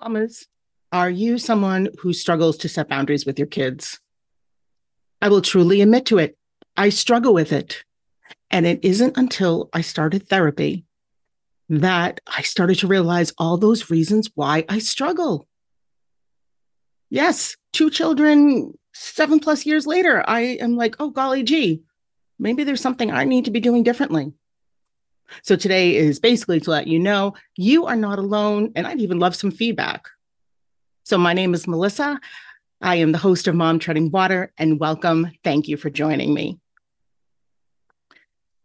Mamas, are you someone who struggles to set boundaries with your kids? I will truly admit to it. I struggle with it. And it isn't until I started therapy that I started to realize all those reasons why I struggle. Yes, two children, seven plus years later, I am like, oh, golly gee, maybe there's something I need to be doing differently. So today is basically to let you know you are not alone. And I'd even love some feedback. So my name is Melissa. I am the host of Mom Treading Water, and welcome. Thank you for joining me.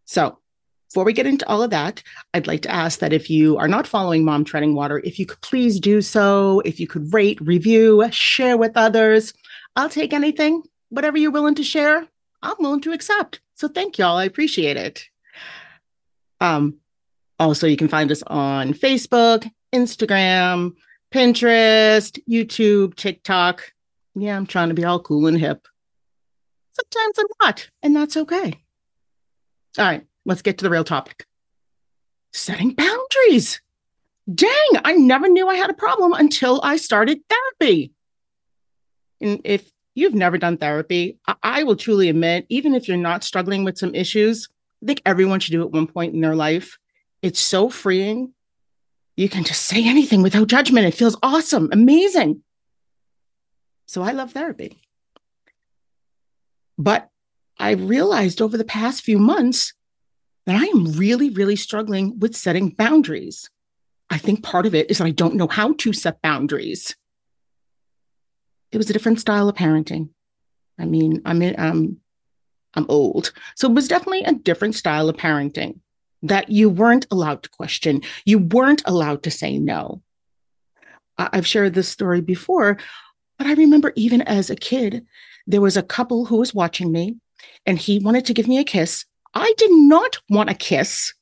So, before we get into all of that, I'd like to ask that if you are not following Mom Treading Water, if you could please do so, if you could rate, review, share with others. I'll take anything, whatever you're willing to share, I'm willing to accept. So, thank y'all. I appreciate it. Um, also, you can find us on Facebook, Instagram, Pinterest, YouTube, TikTok. Yeah, I'm trying to be all cool and hip. Sometimes I'm not, and that's okay. All right, let's get to the real topic setting boundaries. Dang, I never knew I had a problem until I started therapy. And if you've never done therapy, I, I will truly admit, even if you're not struggling with some issues, I think everyone should do it one point in their life. It's so freeing. You can just say anything without judgment. It feels awesome, amazing. So I love therapy. But I realized over the past few months that I am really, really struggling with setting boundaries. I think part of it is that I don't know how to set boundaries. It was a different style of parenting. I mean, I'm in, um, I'm old, so it was definitely a different style of parenting that you weren't allowed to question. You weren't allowed to say no. I've shared this story before, but I remember even as a kid, there was a couple who was watching me and he wanted to give me a kiss. I did not want a kiss.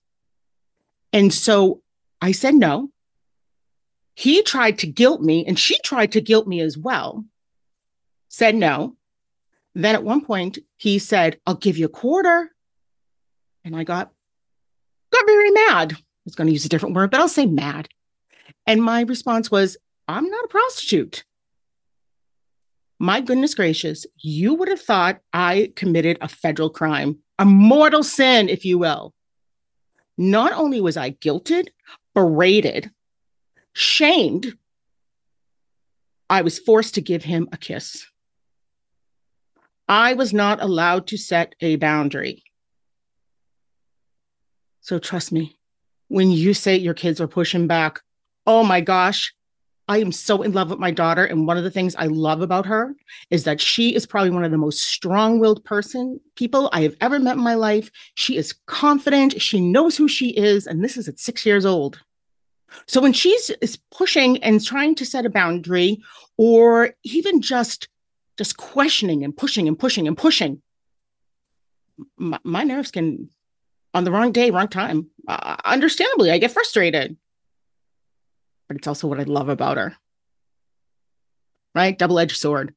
And so I said no. He tried to guilt me and she tried to guilt me as well. Said no. Then at one point he said, I'll give you a quarter. And I got got very mad. I was going to use a different word, but I'll say mad. And my response was, I'm not a prostitute my goodness gracious, you would have thought I committed a federal crime, a mortal sin, if you will. Not only was I guilted, berated, shamed, I was forced to give him a kiss. I was not allowed to set a boundary. So trust me, when you say your kids are pushing back, oh my gosh, I am so in love with my daughter. And one of the things I love about her is that she is probably one of the most strong willed person people I have ever met in my life. She is confident. She knows who she is. And this is at six years old. So when she's is pushing and trying to set a boundary or even just just questioning and pushing and pushing and pushing, my, my nerves can on the wrong day, wrong time. Uh, understandably, I get frustrated but it's also what I love about her. Right? Double edged sword.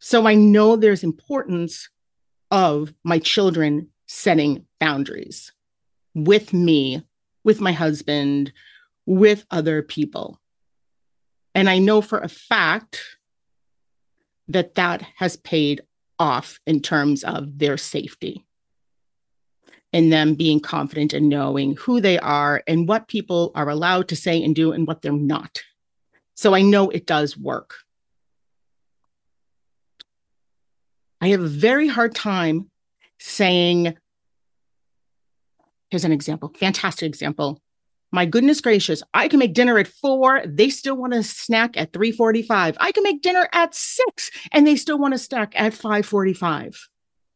So I know there's importance of my children setting boundaries with me, with my husband, with other people. And I know for a fact that that has paid off in terms of their safety and them being confident and knowing who they are and what people are allowed to say and do and what they're not. So I know it does work. I have a very hard time saying, here's an example, fantastic example. My goodness gracious, I can make dinner at four. They still want to snack at 345. I can make dinner at six and they still want to snack at 545.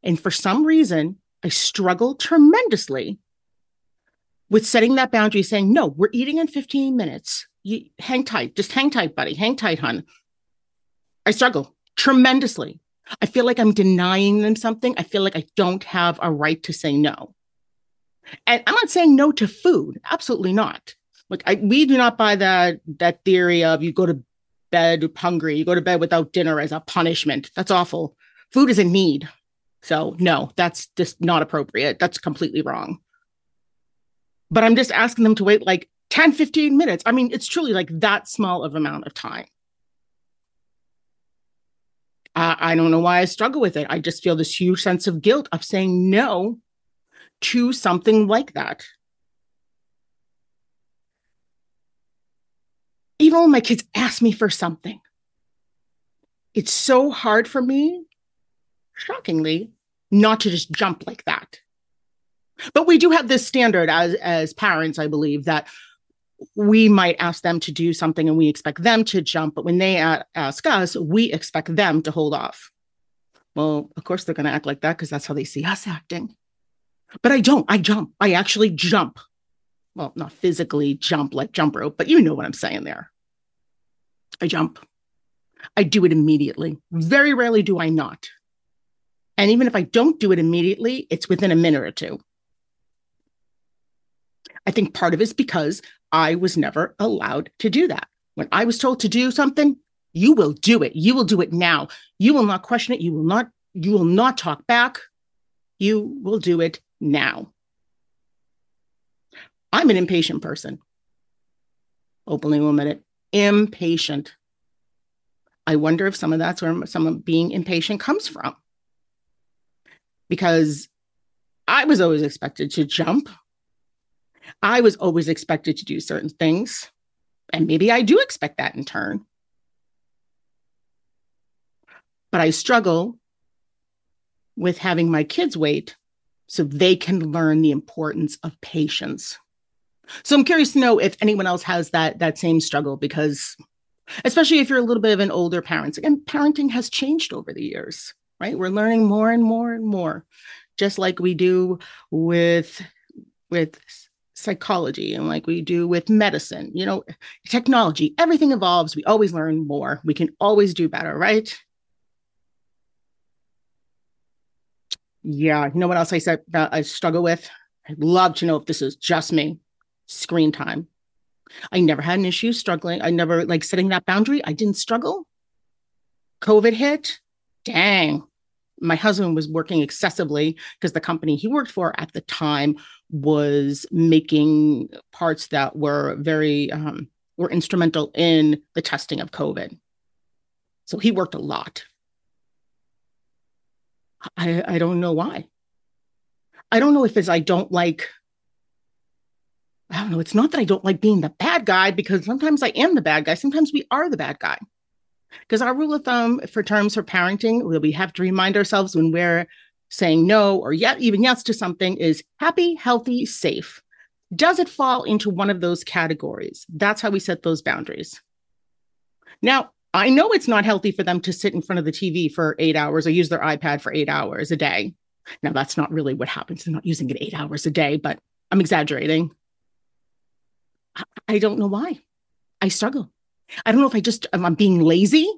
And for some reason, I struggle tremendously with setting that boundary, saying, no, we're eating in 15 minutes. You hang tight, just hang tight, buddy, hang tight, hon. I struggle tremendously. I feel like I'm denying them something. I feel like I don't have a right to say no. And I'm not saying no to food. Absolutely not. Like I, we do not buy that that theory of you go to bed hungry, you go to bed without dinner as a punishment. That's awful. Food is a need. So, no, that's just not appropriate. That's completely wrong. But I'm just asking them to wait like 10, 15 minutes. I mean, it's truly like that small of amount of time. Uh, I don't know why I struggle with it. I just feel this huge sense of guilt of saying no to something like that. Even when my kids ask me for something, it's so hard for me, shockingly, not to just jump like that. But we do have this standard as as parents, I believe, that we might ask them to do something and we expect them to jump, but when they ask us, we expect them to hold off. Well, of course they're going to act like that because that's how they see us acting. But I don't. I jump. I actually jump. Well, not physically jump like jump rope, but you know what I'm saying there. I jump. I do it immediately. Very rarely do I not. And even if I don't do it immediately, it's within a minute or two. I think part of it is because I was never allowed to do that. When I was told to do something, you will do it. You will do it now. You will not question it. You will not, you will not talk back. You will do it now. I'm an impatient person. Openly will admit it. Impatient. I wonder if some of that's where some of being impatient comes from. Because I was always expected to jump. I was always expected to do certain things. And maybe I do expect that in turn. But I struggle with having my kids wait so they can learn the importance of patience. So I'm curious to know if anyone else has that that same struggle because especially if you're a little bit of an older parent. Again, parenting has changed over the years, right? We're learning more and more and more, just like we do with with psychology and like we do with medicine. You know, technology, everything evolves. We always learn more. We can always do better, right? Yeah, you know what else I said I struggle with? I'd love to know if this is just me. Screen time. I never had an issue struggling. I never like setting that boundary. I didn't struggle. COVID hit. Dang. My husband was working excessively because the company he worked for at the time was making parts that were very um, were instrumental in the testing of COVID. So he worked a lot. I, I don't know why. I don't know if it's I don't like I don't know. It's not that I don't like being the bad guy because sometimes I am the bad guy. Sometimes we are the bad guy. Because our rule of thumb for terms for parenting, we have to remind ourselves when we're saying no or yet even yes to something is happy, healthy, safe. Does it fall into one of those categories? That's how we set those boundaries. Now, I know it's not healthy for them to sit in front of the TV for eight hours or use their iPad for eight hours a day. Now, that's not really what happens. They're not using it eight hours a day, but I'm exaggerating. I don't know why. I struggle. I don't know if I just I'm being lazy.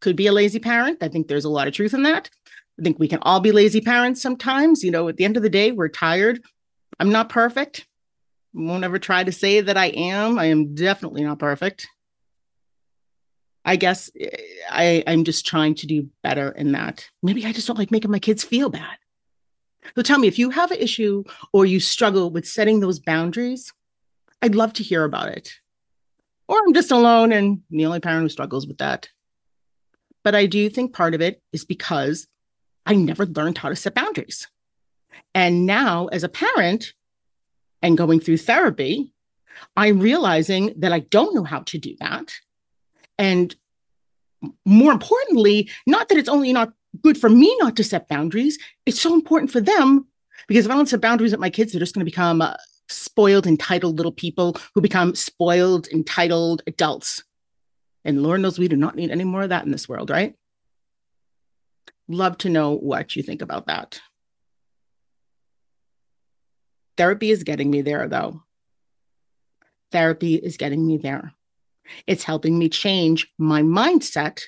Could be a lazy parent. I think there's a lot of truth in that. I think we can all be lazy parents sometimes. You know, at the end of the day, we're tired. I'm not perfect. Won't ever try to say that I am. I am definitely not perfect. I guess eh, I, I'm just trying to do better in that. Maybe I just don't like making my kids feel bad. So tell me if you have an issue or you struggle with setting those boundaries, I'd love to hear about it. Or I'm just alone and the only parent who struggles with that. But I do think part of it is because I never learned how to set boundaries. And now, as a parent and going through therapy, I'm realizing that I don't know how to do that. And more importantly, not that it's only not good for me not to set boundaries, it's so important for them because if I don't set boundaries with my kids, they're just going to become uh, spoiled, entitled little people who become spoiled, entitled adults. And Lord knows we do not need any more of that in this world, right? Love to know what you think about that. Therapy is getting me there, though. Therapy is getting me there. It's helping me change my mindset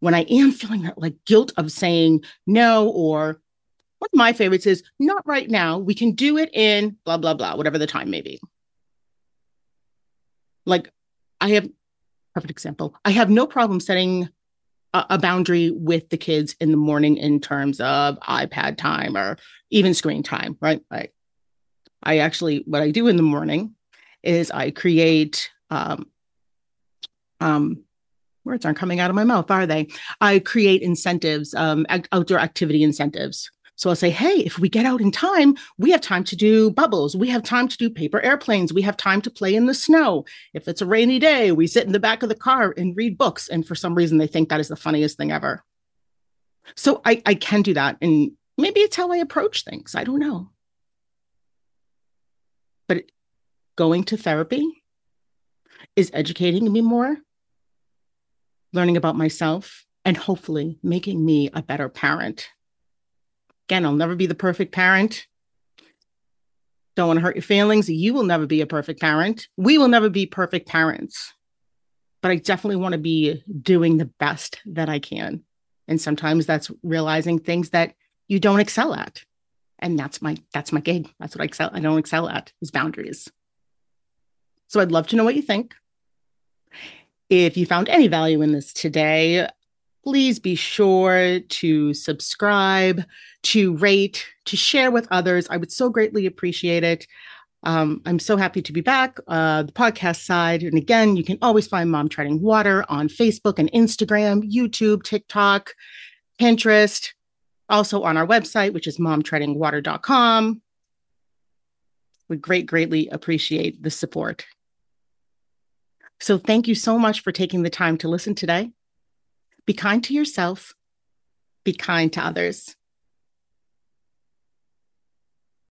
when I am feeling that like guilt of saying no or one of my favorites is not right now. We can do it in blah, blah, blah, whatever the time may be. Like, I have, perfect example, I have no problem setting a, a boundary with the kids in the morning in terms of iPad time or even screen time, right? I, I actually, what I do in the morning is I create um, um, words aren't coming out of my mouth, are they? I create incentives, um, outdoor activity incentives. So I'll say, hey, if we get out in time, we have time to do bubbles. We have time to do paper airplanes. We have time to play in the snow. If it's a rainy day, we sit in the back of the car and read books. And for some reason, they think that is the funniest thing ever. So I, I can do that. And maybe it's how I approach things. I don't know. But going to therapy is educating me more, learning about myself, and hopefully making me a better parent. Again, I'll never be the perfect parent. Don't want to hurt your feelings. You will never be a perfect parent. We will never be perfect parents. But I definitely want to be doing the best that I can. And sometimes that's realizing things that you don't excel at. And that's my that's my gig. That's what I excel. I don't excel at is boundaries. So I'd love to know what you think. If you found any value in this today, please be sure to subscribe, to rate, to share with others. I would so greatly appreciate it. Um, I'm so happy to be back, uh, the podcast side. And again, you can always find Mom Treading Water on Facebook and Instagram, YouTube, TikTok, Pinterest, also on our website, which is momtreadingwater.com. Would great, greatly appreciate the support. So thank you so much for taking the time to listen today. Be kind to yourself, be kind to others.